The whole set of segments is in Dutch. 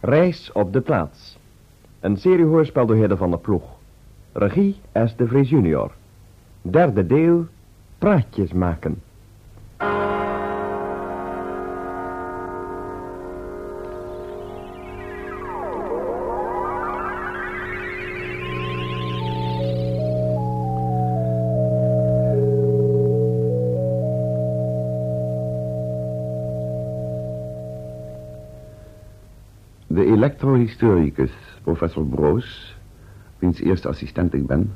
Reis op de plaats. Een seriehoorspel door Hidde van der Ploeg. Regie S. de Vries junior. Derde deel. Praatjes maken. Elektrohistoricus, professor Broos, wiens eerste assistent ik ben,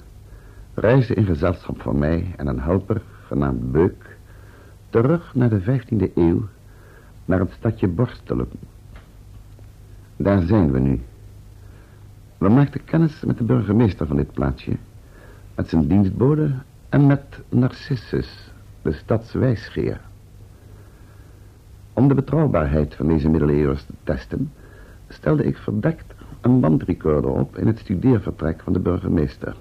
reisde in gezelschap van mij en een helper, genaamd Beuk, terug naar de 15e eeuw, naar het stadje Borstelen. Daar zijn we nu. We maakten kennis met de burgemeester van dit plaatsje, met zijn dienstbode en met Narcissus, de stadswijsgeer. Om de betrouwbaarheid van deze middeleeuwers te testen, stelde ik verdekt een bandrecorder op in het studeervertrek van de burgemeester.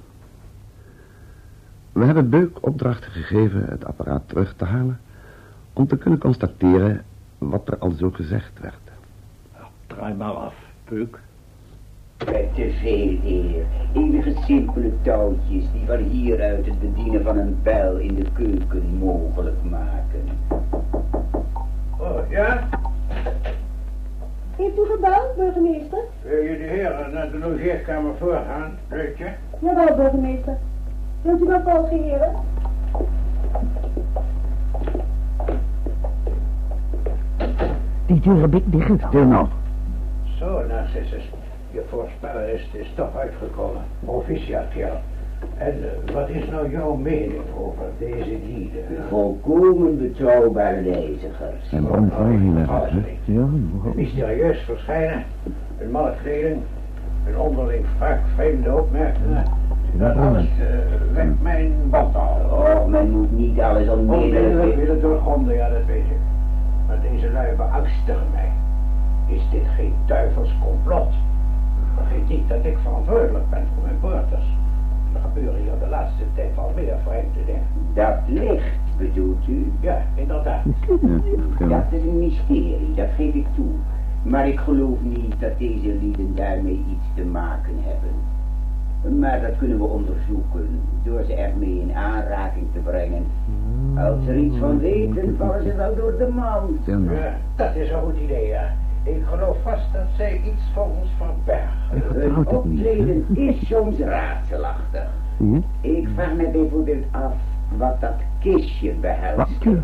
We hebben Beuk opdracht gegeven het apparaat terug te halen om te kunnen constateren wat er al zo gezegd werd. Draai maar af, Peuk. Met te veel eer. Enige simpele touwtjes die van hieruit het bedienen van een pijl in de keuken mogelijk maken. Oh, ja? Heeft u gebeld, burgemeester? Wil je de heren naar de logeerkamer voorgaan, Leutje? Jawel, burgemeester. Wilt u wel volgen, heren? Die deur heb ik dicht. Stil nou. Zo, Narcissus. Je voorspeller is, is toch uitgekomen. Proficiat, ja. En eh, wat is nou jouw mening over deze lieden? Volkomen betrouwbare reizigers. En waarom vraag je dat, hè? Ja, Mysterieus verschijnen, een malle kleding, een onderling vaak vreemde opmerkingen. Dat alles eh, wekt mijn band al. Oh, men moet niet alles Onmiddellijk onmiddellijk... willen doorgronden, ja dat weet ik. Maar deze lui beangstigen mij. Is dit geen duivels complot? Vergeet niet dat ik verantwoordelijk ben voor mijn poorters. Gebeuren hier de laatste tijd al meer vreemde dingen. Dat licht, bedoelt u? Ja, inderdaad. Dat is een mysterie, dat geef ik toe. Maar ik geloof niet dat deze lieden daarmee iets te maken hebben. Maar dat kunnen we onderzoeken door ze ermee in aanraking te brengen. Als ze er iets van weten, vallen ze wel door de mand. Nou. Ja, dat is een goed idee, ja. Ik geloof vast dat zij iets voor ons verbergen. Hun optreden is soms raadselachtig. Je? Ik vraag me bijvoorbeeld af wat dat kistje behelst. Wat?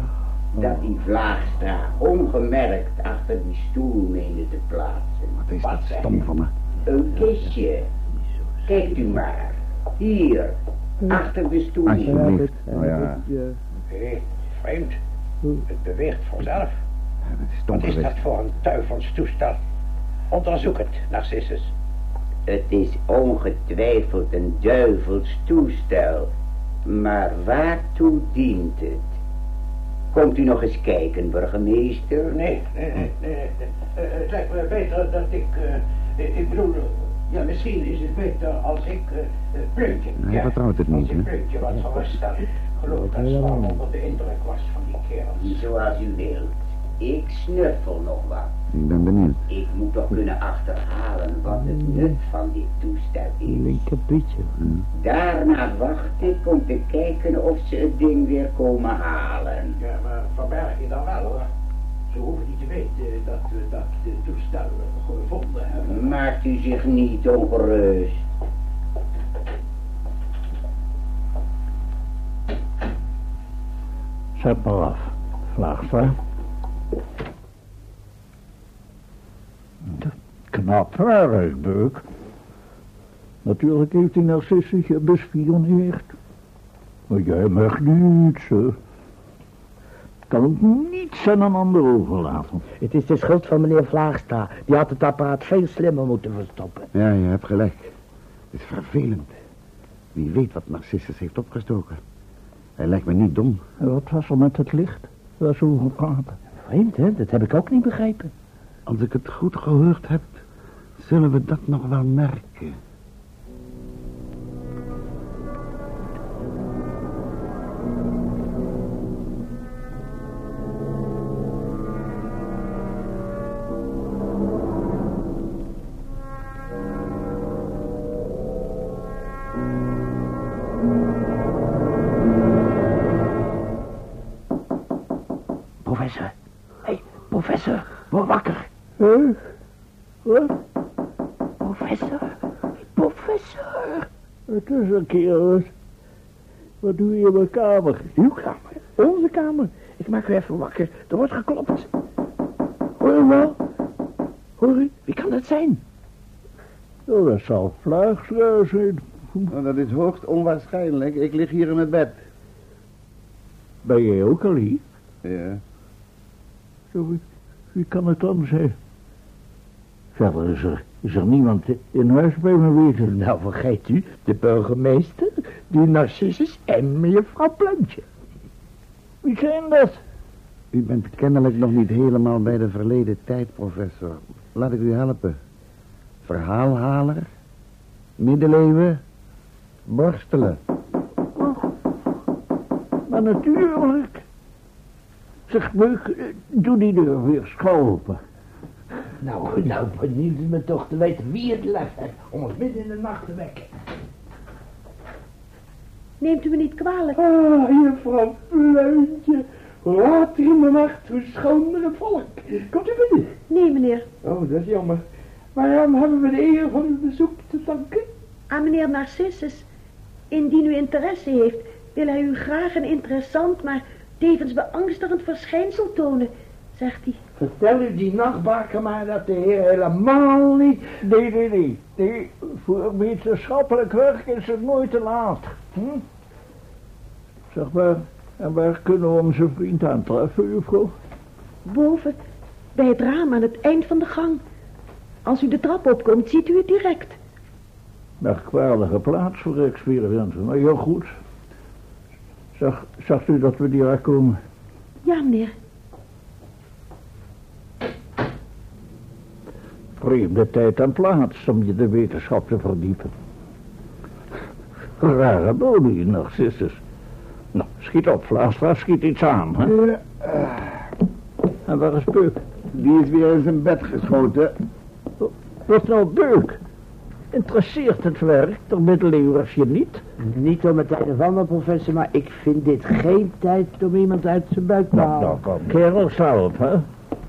Dat die Vlaagstra ongemerkt achter die stoel meende te plaatsen. Wat is dat stom van me? Een kistje. Kijkt u maar. Hier. Achter de stoel. Alsjeblieft. Nou ja, Hé, vreemd. Het beweegt vanzelf. het is stom Wat is dat voor een duivels toestel? Onderzoek het, Narcissus. Het is ongetwijfeld een duivels toestel. Maar waartoe dient het? Komt u nog eens kijken, burgemeester? Nee, nee, nee, nee. nee. Eh, het lijkt me beter dat ik... eh, ik bedoel, ja, misschien is het beter als ik uh, Pluntje... Nee, ja, vertrouwt het niet, Als ik hè? Pluntje wat geruststel. Ik geloof dat ze al onder de indruk was van die kerels. Zoals u wilt. Ik snuffel nog wat. Ik ben benieuwd. Ik moet toch kunnen achterhalen wat het nut van dit toestel is. linkerpietje. Daarna wacht ik om te kijken of ze het ding weer komen halen. Ja, maar verberg je dan wel hoor. Ze hoeven niet te weten dat we dat de toestel gevonden hebben. Maakt u zich niet ongerust. Zet maar af. Vlaagstra. Knap werk, Beuk. Natuurlijk heeft die Narcissus je bespioneerd. Maar jij mag niets, hè. Kan ook niets aan een ander overlaten. Het is de schuld van meneer Vlaagstra. Die had het apparaat veel slimmer moeten verstoppen. Ja, je hebt gelijk. Het is vervelend. Wie weet wat Narcissus heeft opgestoken. Hij lijkt me niet dom. En wat was er met het licht? Dat is gepraat. Vreemd, hè? Dat heb ik ook niet begrepen. Als ik het goed gehoord heb, zullen we dat nog wel merken. Het is een kerel. Wat doe je in mijn kamer? Uw kamer, onze kamer. Ik maak u even wakker. Er wordt geklopt. Hoor wel? Hoor u? Wie kan dat zijn? Oh, dat zal Vlaagstra zijn. Nou, dat is hoogst onwaarschijnlijk. Ik lig hier in mijn bed. Ben jij ook al hier? Ja. Zo, wie, wie kan het dan zijn? Verder is er, is er niemand in huis bij me weten. Nou, vergeet u, de burgemeester, die Narcissus en mevrouw Plantje. Wie zijn dat? U bent kennelijk nog niet helemaal bij de verleden tijd, professor. Laat ik u helpen. Verhaalhaler, middeleeuwen, borstelen. Maar natuurlijk. Zeg, Beuk, eh, doe die deur weer schopen. Nou, nou benieuwd u me toch te weten wie het lef heeft om ons midden in de nacht te wekken. Neemt u me niet kwalijk. Ah, juffrouw Plantje, laat in de nacht hoe schoon het volk. Komt u binnen? Nee, meneer. Oh, dat is jammer. Waaraan hebben we de eer van uw bezoek te danken? Aan meneer Narcissus. Indien u interesse heeft, wil hij u graag een interessant, maar tevens beangstigend verschijnsel tonen, zegt hij. Vertel u die nachtbaker maar dat de heer helemaal niet... Nee, nee, nee. Nee, voor wetenschappelijk werk is het nooit te laat. Hm? Zeg maar, en waar kunnen we onze vriend aantreffen, juffrouw? Boven, bij het raam aan het eind van de gang. Als u de trap opkomt, ziet u het direct. Merkwaardige plaats voor experimenten, maar heel goed. Zag, zag u dat we direct komen? Ja, meneer. Vreemde tijd en plaats om je de wetenschap te verdiepen. Rare bodie, Narcissus. Nou, schiet op, Vlaastra, schiet iets aan, hè? En waar is Beuk? Die is weer in zijn bed geschoten. Wat nou Beuk? Interesseert het werk der middeleeuwers je niet? Niet om het tijden van me, professor, maar ik vind dit geen tijd om iemand uit zijn buik te Nou, halen. nou, kom. Kerel, op, hè?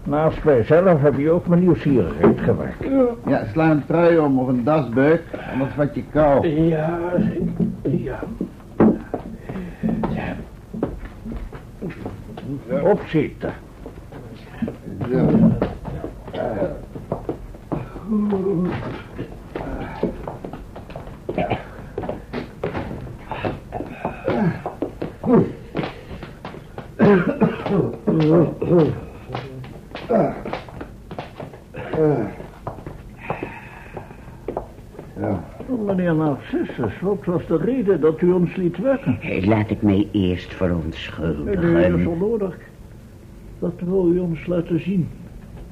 Naast mijzelf heb je ook mijn nieuwsgierigheid gewekt. Ja, sla een trui om of een dasbeuk, anders vat je kou. Ja, ja. Opzitten. Zo. Oh, Meneer Narcissus, wat was de reden dat u ons liet wekken? Eh, Laat ik mij eerst Nee, verontschuldigen. dat is onnodig. Wat wil u ons laten zien?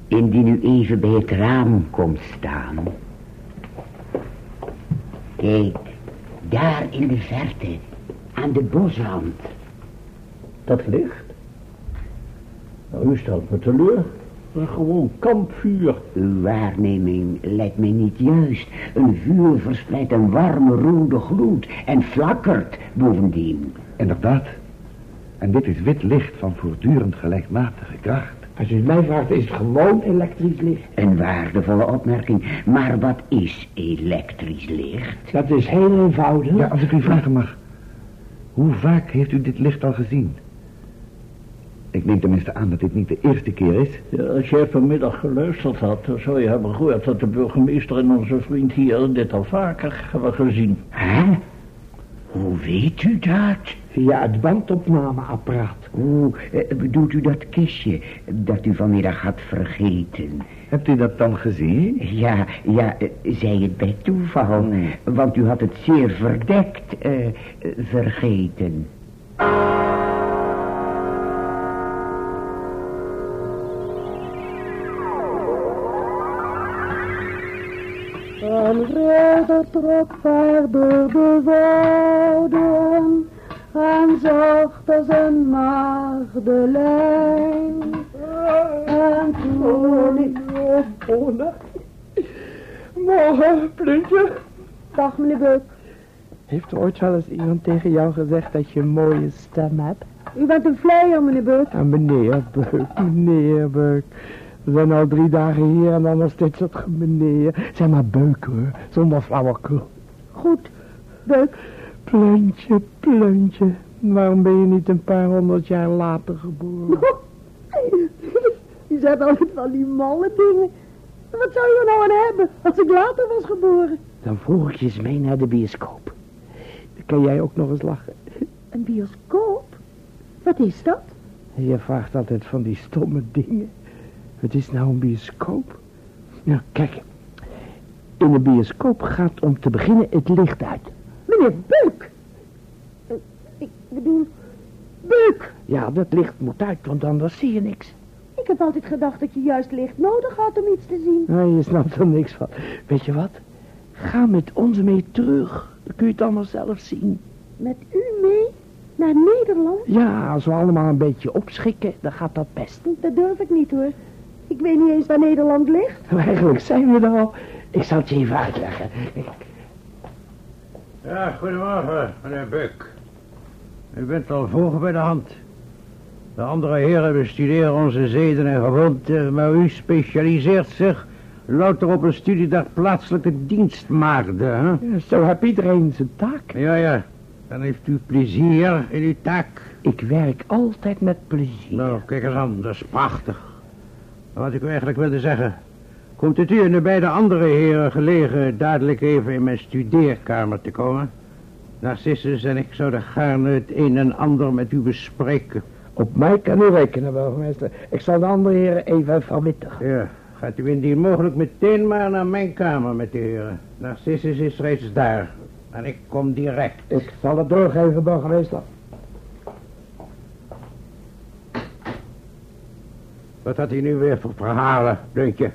Indien u even bij het raam komt staan. Kijk, daar in de verte, aan de bosrand. Dat licht? Nou, u stelt me teleur. Is gewoon kampvuur. Uw waarneming lijkt mij niet juist. Een vuur verspreidt een warme rode gloed en flakkert bovendien. Inderdaad. En dit is wit licht van voortdurend gelijkmatige kracht. Als u mij vraagt, is het gewoon elektrisch licht. Een waardevolle opmerking. Maar wat is elektrisch licht? Dat is heel eenvoudig. Ja, als ik u vragen mag. Hoe vaak heeft u dit licht al gezien? Ik neem tenminste aan dat dit niet de eerste keer is. Ja, als jij vanmiddag geluisterd had, dan zou je hebben gehoord dat de burgemeester en onze vriend hier dit al vaker hebben gezien. Hè? Hoe weet u dat? Via het bandopnameapparaat. Hoe eh, bedoelt u dat kistje dat u vanmiddag had vergeten? Hebt u dat dan gezien? Ja, ja, eh, zei het bij toeval, want u had het zeer verdekt eh, vergeten. Trok verder de wouden en zacht als een maagdelijn. En toen... Oh, nou. Morgen, Plintje. Dag meneer Beuk. Heeft er ooit wel eens iemand tegen jou gezegd dat je een mooie stem hebt? U bent een vleier, meneer Beuk. Ah, meneer Beuk, meneer Beuk. We zijn al drie dagen hier en dan nog steeds dat meneer. Zeg maar Beuk hoor, zonder flauwekul. Goed, Beuk. Pluntje, pluntje. Waarom ben je niet een paar honderd jaar later geboren? Je zegt altijd van die malle dingen. Wat zou je er nou aan hebben als ik later was geboren? Dan vroeg ik je eens mee naar de bioscoop. Dan kan jij ook nog eens lachen. Een bioscoop? Wat is dat? Je vraagt altijd van die stomme dingen. Wat is nou een bioscoop? Nou, kijk. In een bioscoop gaat om te beginnen het licht uit. Meneer Beuk. Eh, Ik bedoel, Beuk. Ja, dat licht moet uit, want anders zie je niks. Ik heb altijd gedacht dat je juist licht nodig had om iets te zien. Nee, je snapt er niks van. Weet je wat? Ga met ons mee terug. Dan kun je het allemaal zelf zien. Met u mee naar Nederland? Ja, als we allemaal een beetje opschikken, dan gaat dat best. Dat durf ik niet hoor. Ik weet niet eens waar Nederland ligt. Maar eigenlijk zijn we er al. Ik zal het je even uitleggen. Ja, goedemorgen, meneer Beuk. U bent al vroeg bij de hand. De andere heren bestuderen onze zeden en gewoonten, maar u specialiseert zich louter op een studie der plaatselijke dienstmaagden, hè? Ja, zo heb iedereen zijn taak. Ja, ja. Dan heeft u plezier in uw taak. Ik werk altijd met plezier. Nou, kijk eens aan, dat is prachtig. Wat ik u eigenlijk wilde zeggen... Komt het u en de beide andere heren gelegen dadelijk even in mijn studeerkamer te komen? Narcissus en ik zouden gaarne het een en ander met u bespreken. Op mij kan u rekenen, burgemeester. Ik zal de andere heren even verwittigen. Ja, gaat u indien mogelijk meteen maar naar mijn kamer met de heren. Narcissus is reeds daar. En ik kom direct. Ik zal het doorgeven, burgemeester. Wat had hij nu weer voor verhalen, Duntje? Het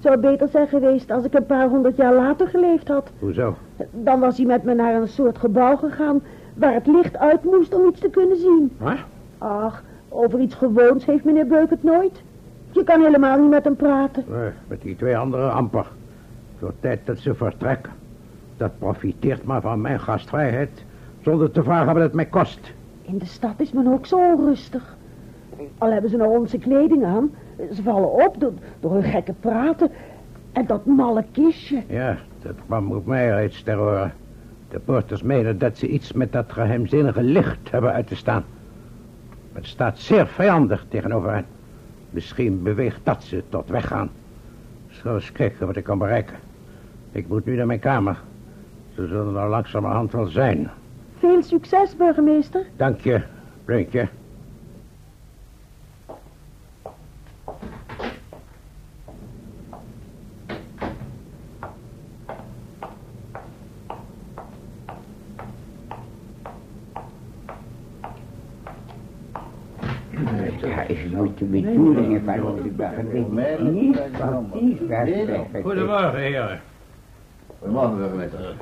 zou beter zijn geweest als ik een paar honderd jaar later geleefd had. Hoezo? Dan was hij met me naar een soort gebouw gegaan waar het licht uit moest om iets te kunnen zien. Wat? Ach, over iets gewoons heeft meneer Beuk het nooit. Je kan helemaal niet met hem praten. Nee, met die twee anderen amper. Voor tijd dat ze vertrekken. Dat profiteert maar van mijn gastvrijheid. Zonder te vragen wat het mij kost. In de stad is men ook zo onrustig. Al hebben ze nou onze kleding aan. Ze vallen op door, door hun gekke praten. En dat malle kistje. Ja, dat kwam op mij reeds ter oren. De porters menen dat ze iets met dat geheimzinnige licht hebben uit te staan. Het staat zeer vijandig tegenover hen. Misschien beweegt dat ze tot weggaan. Zal eens kijken wat ik kan bereiken. Ik moet nu naar mijn kamer. Ze zullen er langzamerhand wel zijn. Veel succes, burgemeester. Dank je, Bruntje. Ja, ik moet de bedoelingen van onze burgemeester niet foutief uitleggen. Goedemorgen, heren. Goedemorgen, burgemeester.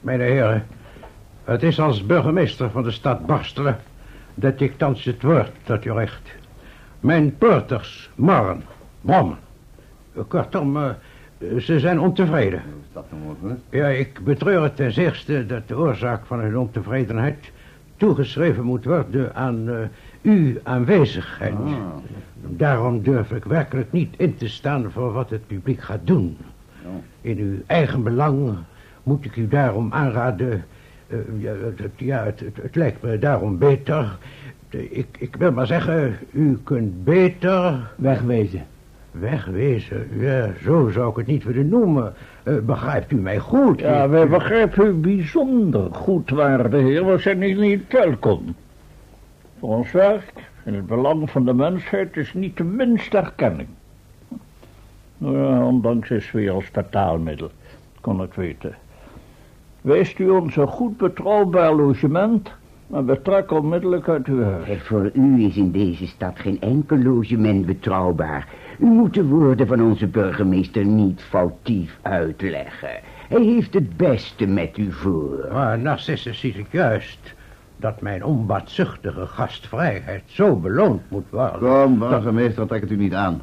Mijn heren, het is als burgemeester van de stad Barstelen dat ik thans het woord tot u richt. Mijn porters morren, brommen. Kortom, eh, ze zijn ontevreden. Is dat nou mogelijk? Ja, ik betreur het ten zeerste dat de oorzaak van hun ontevredenheid toegeschreven moet worden aan eh, uw aanwezigheid. Ah. Daarom durf ik werkelijk niet in te staan voor wat het publiek gaat doen. In uw eigen belang moet ik u daarom aanraden... eh, ja, het, het- ja, het, het, het lijkt me daarom beter... de- ik, ik wil maar zeggen, u kunt beter Wegwezen. wegwezen. Ja, zo zou ik het niet willen noemen. Eh, begrijpt u mij goed? Ja, wij begrijpen u bijzonder goed, waarde heer. We zijn hier niet welkom. Voor ons werk, in het belang van de mensheid, is niet de minste erkenning. Nou ja, ondanks is weer als betaalmiddel, kon ik weten. Weest u ons een goed betrouwbaar logement, en we trekken onmiddellijk uit uw huis. Voor u is in deze stad geen enkel logement betrouwbaar. U moet de woorden van onze burgemeester niet foutief uitleggen. Hij heeft het beste met u voor. Maar Narcissus ziet het juist dat mijn onbaatzuchtige gastvrijheid zo beloond moet worden. Kom, burgemeester, trek het u niet aan.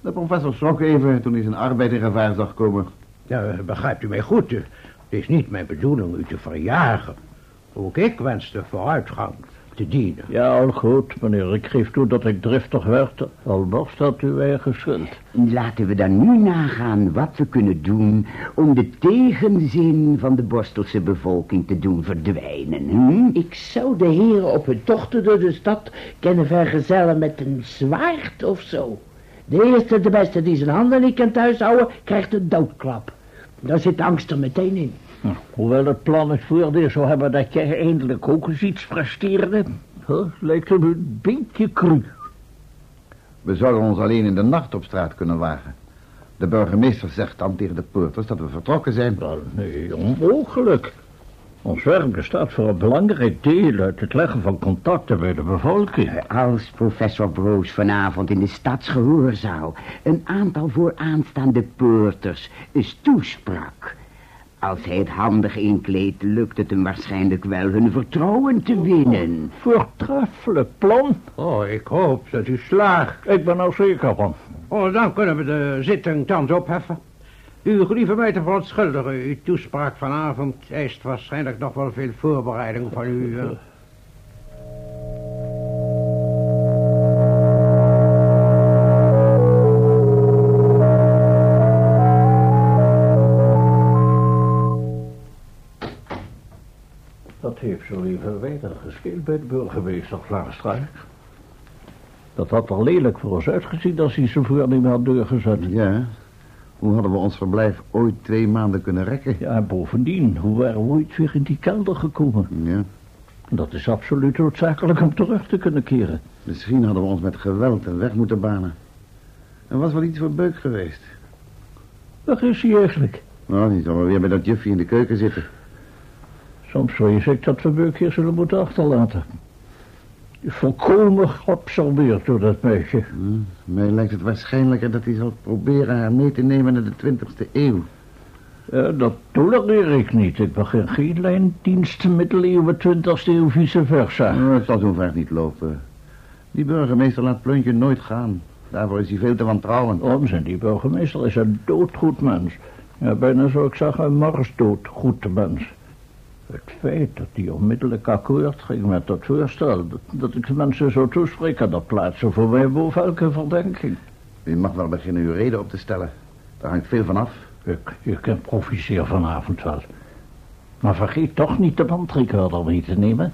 De professor schrok even toen hij zijn arbeid in gevaar zag komen. Ja, begrijpt u mij goed? Het is niet mijn bedoeling u te verjagen. Ook ik wens de vooruitgang. Te dienen. Ja, al goed, meneer. Ik geef toe dat ik driftig werd. Al was dat uw eigen schuld. Laten we dan nu nagaan wat we kunnen doen om de tegenzin van de Borstelse bevolking te doen verdwijnen. Hm? Ik zou de heren op hun tochten door de stad kunnen vergezellen met een zwaard of zo. De eerste de beste die zijn handen niet kan thuishouden, krijgt een doodklap. Daar zit de angst er meteen in. Nou, hoewel het plan het voordeel zou hebben dat jij eindelijk ook eens iets presteerde, huh, lijkt het een beetje cru. We zouden ons alleen in de nacht op straat kunnen wagen. De burgemeester zegt dan tegen de poorters dat we vertrokken zijn. Wel, nee, onmogelijk. Ons werk bestaat voor een belangrijk deel uit het leggen van contacten bij de bevolking. Als professor Broos vanavond in de stadsgehoorzaal een aantal vooraanstaande poorters eens toesprak. Als hij het handig inkleedt, lukt het hem waarschijnlijk wel hun vertrouwen te winnen. Voortreffelijk plan. Oh, ik hoop dat u slaagt. Ik ben er zeker van. Oh, dan kunnen we de zitting thans opheffen. U gelieve mij te verontschuldigen. Uw toespraak vanavond eist waarschijnlijk nog wel veel voorbereiding van u. weinig gescheeld bij de burgemeester Vlaarstraat. Dat had er lelijk voor ons uitgezien als hij zijn voornemen had doorgezet. Ja, hoe hadden we ons verblijf ooit twee maanden kunnen rekken? Ja, en bovendien, hoe waren we ooit weer in die kelder gekomen? Ja, Dat is absoluut noodzakelijk om terug te kunnen keren. misschien hadden we ons met geweld een weg moeten banen. Er was wel iets voor Beuk geweest. Waar is hij eigenlijk? Nou, die zal wel weer bij dat juffie in de keuken zitten. Soms vrees ik dat we Beuk hier zullen moeten achterlaten. Volkomen geabsorbeerd door dat meisje. Hm, mij lijkt het waarschijnlijker dat hij zal proberen haar mee te nemen naar de twintigste eeuw. Ja, dat tolereer ik niet. Ik begin geen lijndienst middeleeuwen, 20e eeuw, vice versa. Het zal ver niet lopen. Die burgemeester laat Pluntje nooit gaan. Daarvoor is hij veel te wantrouwend. Onzin, die burgemeester is een doodgoed mens. Ja, bijna zou ik zeggen, een marsdood goed mens. Het feit dat hij onmiddellijk akkoord ging met dat voorstel... dat, dat ik de mensen zo toespreek... dat plaatsen voor mij boven elke verdenking. U mag wel beginnen uw reden op te stellen. Daar hangt veel van af. Ik, ik improviseer vanavond wel. Maar vergeet toch niet de bandrecorder mee te nemen.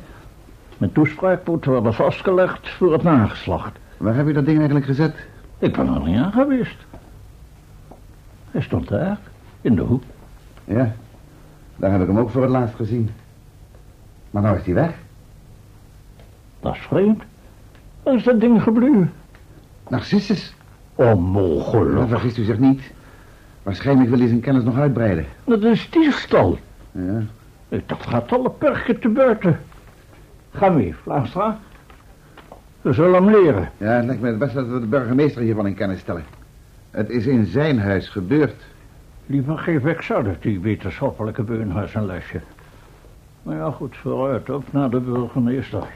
Mijn toespraak moet worden vastgelegd voor het nageslacht. Waar heb u dat ding eigenlijk gezet? Ik ben er niet aan geweest. Hij stond daar, in de hoek. Ja, daar heb ik hem ook voor het laatst gezien. Maar nou is hij weg. Dat is vreemd. Waar is dat ding gebleven? Narcissus. Onmogelijk. Nou, vergist u zich niet. Waarschijnlijk wil hij zijn kennis nog uitbreiden. Dat is diefstal. Ja. Dat gaat alle perken te buiten. Ga mee, Vlaamstra. We zullen hem leren. ja, het lijkt me het best dat we de burgemeester hiervan in kennis stellen. Het is in zijn huis gebeurd. Liever geef ik dat die wetenschappelijke beunhuis een lesje. Maar ja, goed, vooruit, op naar de burgemeester.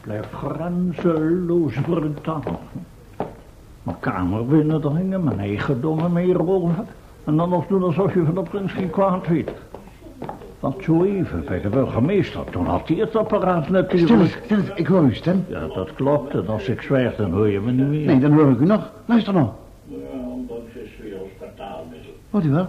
Blijf grenzeloos brutaal. Mijn kamer binnendringen, mijn eigendommen meeroven... en dan nog doen alsof je van de prins geen kwaad weet. Want zo even bij de burgemeester, toen had hij het apparaat Stil natuurlijk. stil eens, ik hoor uw stem. Ja, dat klopt. En als ik zwijg, dan hoor je me niet meer. Nee, dan hoor ik u nog. Luister nog. Ja, ondanks is weer ons betaalmiddel. Hoort u wel?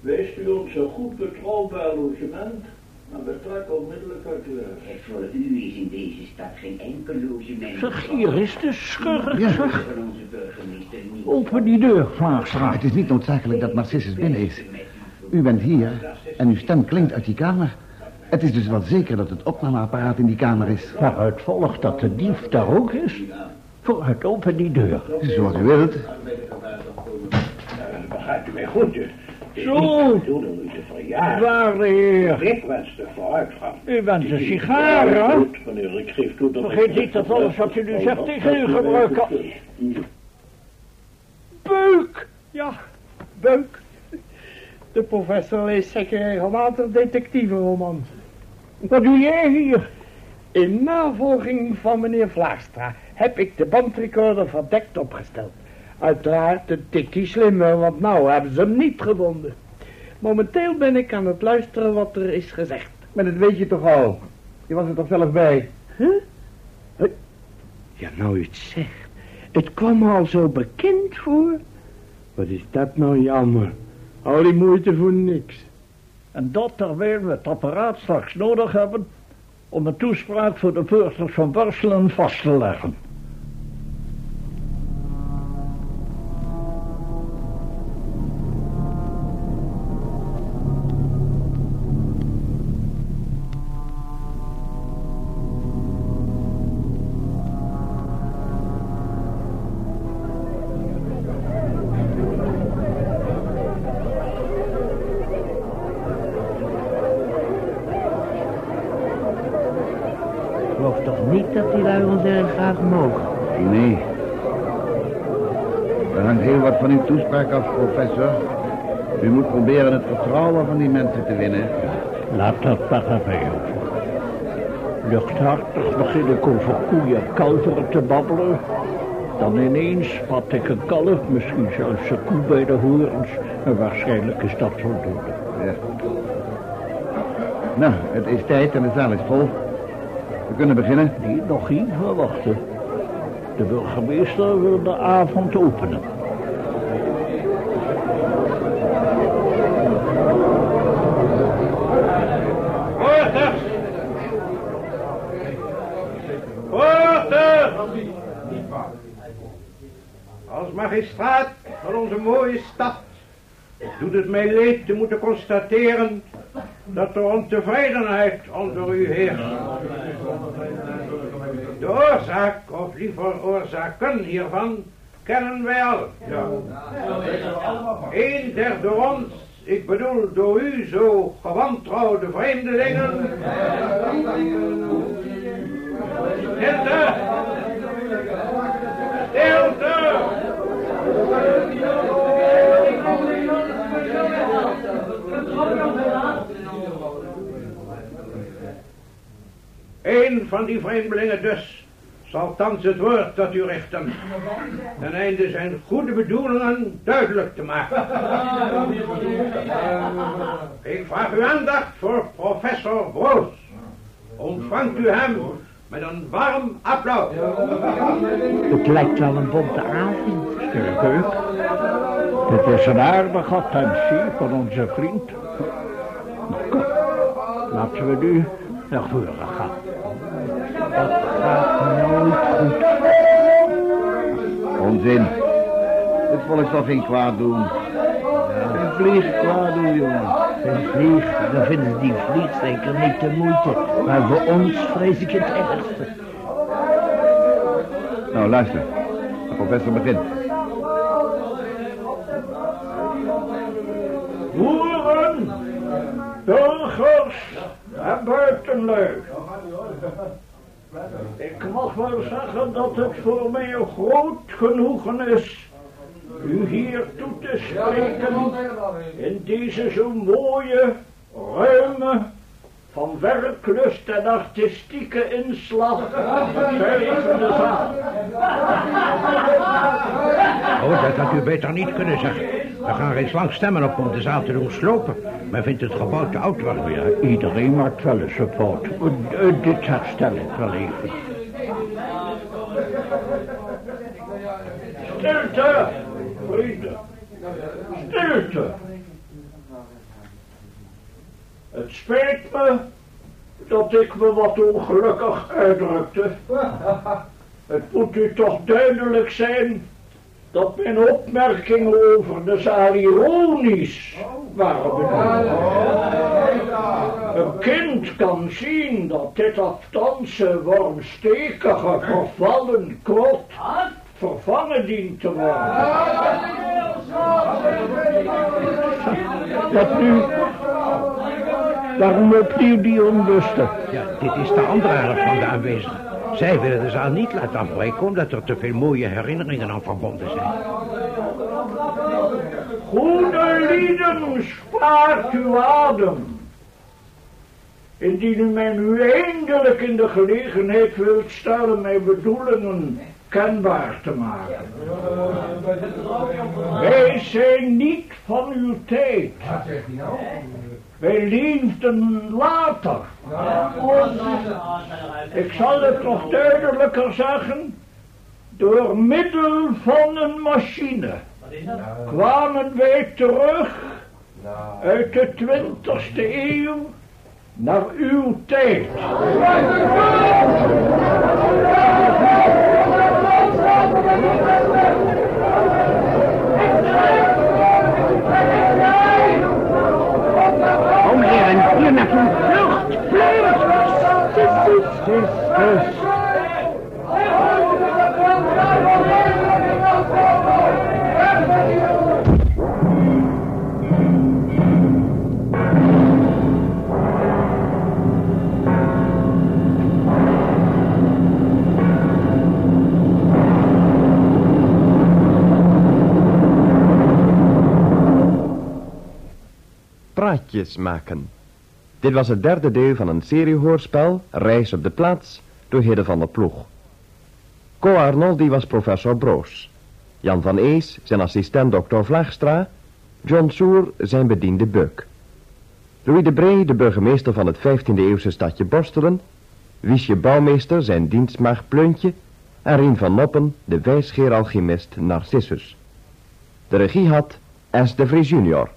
Wees u ons een goed betrouwbaar logement en betrek onmiddellijk uit uw huis. Voor u is in deze stad geen enkel logement. Zeg, hier is de schurk, Ja. zeg. Van onze burgemeester niet. Open die deur, Vlaagstra. Het is niet noodzakelijk dat Narcissus binnen is. U bent hier en uw stem klinkt uit die kamer. Het is dus wel zeker dat het opnameapparaat in die kamer is. Waaruit volgt dat de dief daar ook is? Vooruit, open die deur. Zoals u wilt. Begrijpt u mij goed, dus. Zo. Waarde heer, Ik wens de vooruitgang. u bent een sigaar, hè? Goed, meneer, ik geef toe dat Vergeet niet dat alles wat u nu zegt tegen u gebruikt kan. Beuk! Ja, Beuk. De professor leest zeker regelmatig detectivenromans. Wat doe jij hier? In navolging van meneer Vlaagstra heb ik de bandrecorder verdekt opgesteld. Uiteraard een tikkie slimmer, want nou hebben ze hem niet gevonden. Momenteel ben ik aan het luisteren wat er is gezegd. Maar dat weet je toch al? Je was er toch zelf bij? Huh? Ja, nou het zegt. Het kwam al zo bekend voor. Wat is dat nou jammer. Al die moeite voor niks. En dat terwijl we het apparaat straks nodig hebben om een toespraak voor de burgers van Borselen vast te leggen. Nee. Er hangt heel wat van uw toespraak af, professor. U moet proberen het vertrouwen van die mensen te winnen. Laat dat maar aan mij over. Luchthartig begin ik over koeien en kalveren te babbelen. Dan ineens spat ik een kalf, misschien zelfs een koe bij de horens. En waarschijnlijk is dat voldoende. Ja. Nou, het is tijd en de zaal is vol. We kunnen beginnen. Die nog even wachten. De burgemeester wil de avond openen. Porters! Als magistraat van onze mooie stad doet het mij leed te moeten constateren dat er ontevredenheid onder u heerst. De oorzaak, of liever oorzaken hiervan, kennen wij al. Ja. Een der door ons, ik bedoel door u zo gewantrouwde vreemdelingen. Stilte! Stilte! Een van die vreemdelingen dus zal thans het woord tot u richten. Ten einde zijn goede bedoelingen duidelijk te maken. Ik vraag uw aandacht voor professor Broos. Ontvangt u hem met een warm applaus. Het lijkt wel een bonte avond. Sterk. Dit is een aardige attentie van onze vriend. Laten we nu naar voren gaan. Dat gaat nooit goed. Onzin. Het volk zal geen kwaad doen. Een vlieg kwaad doen, jongen. Een vlieg, dan vinden ze die vlieg zeker niet de moeite. Maar voor ons vrees ik het ergste. Nou, luister. De professor begint. Boeren, burgers en buitenlui. Ik mag wel zeggen dat het voor mij een groot genoegen is u hier toe te spreken in deze zo mooie, ruime, van werklust en artistieke inslag. Oh, dat had u beter niet kunnen zeggen. We gaan reeds lang stemmen op om de zaal te doen slopen. Men vindt het gebouw te oud worden. Ja, iedereen maakt wel eens een fout. Eh, eh, dit herstel ik wel even. Stilte, vrienden. Stilte. Het spijt me dat ik me wat ongelukkig uitdrukte. Het moet u toch duidelijk zijn dat mijn opmerkingen over de zaal ironisch waren bedoeld. Een kind kan zien dat dit aftanse wormstekige vervallen klot vervangen dient te worden. Wat nu? Waarom opnieuw die onlusten? Ja, dit is de andere helft van de aanwezigen. Zij willen de zaal niet laten afbreken omdat er te veel mooie herinneringen aan verbonden zijn. Goede lieden, spaart uw adem. Indien u mij nu eindelijk in de gelegenheid wilt stellen mijn bedoelingen kenbaar te maken. Wij zijn niet van uw tijd. Wij leefden later. Ik zal het nog duidelijker zeggen. Door middel van een machine kwamen wij terug uit de twintigste eeuw naar uw tijd. Praatjes maken. Dit was het derde deel van een seriehoorspel, Reis op de plaats, door Hidde van der Ploeg. Co Arnoldi was professor Broos. Jan van Ees, zijn assistent dokter Vlaagstra. John Soer, zijn bediende Beuk. Louis de Bree, de burgemeester van het 15e eeuwse stadje Borstelen. Wiesje Bouwmeester, zijn dienstmaag Pleuntje. En Rien van Noppen, de wijsgeer alchemist Narcissus. De regie had S. de Vries junior.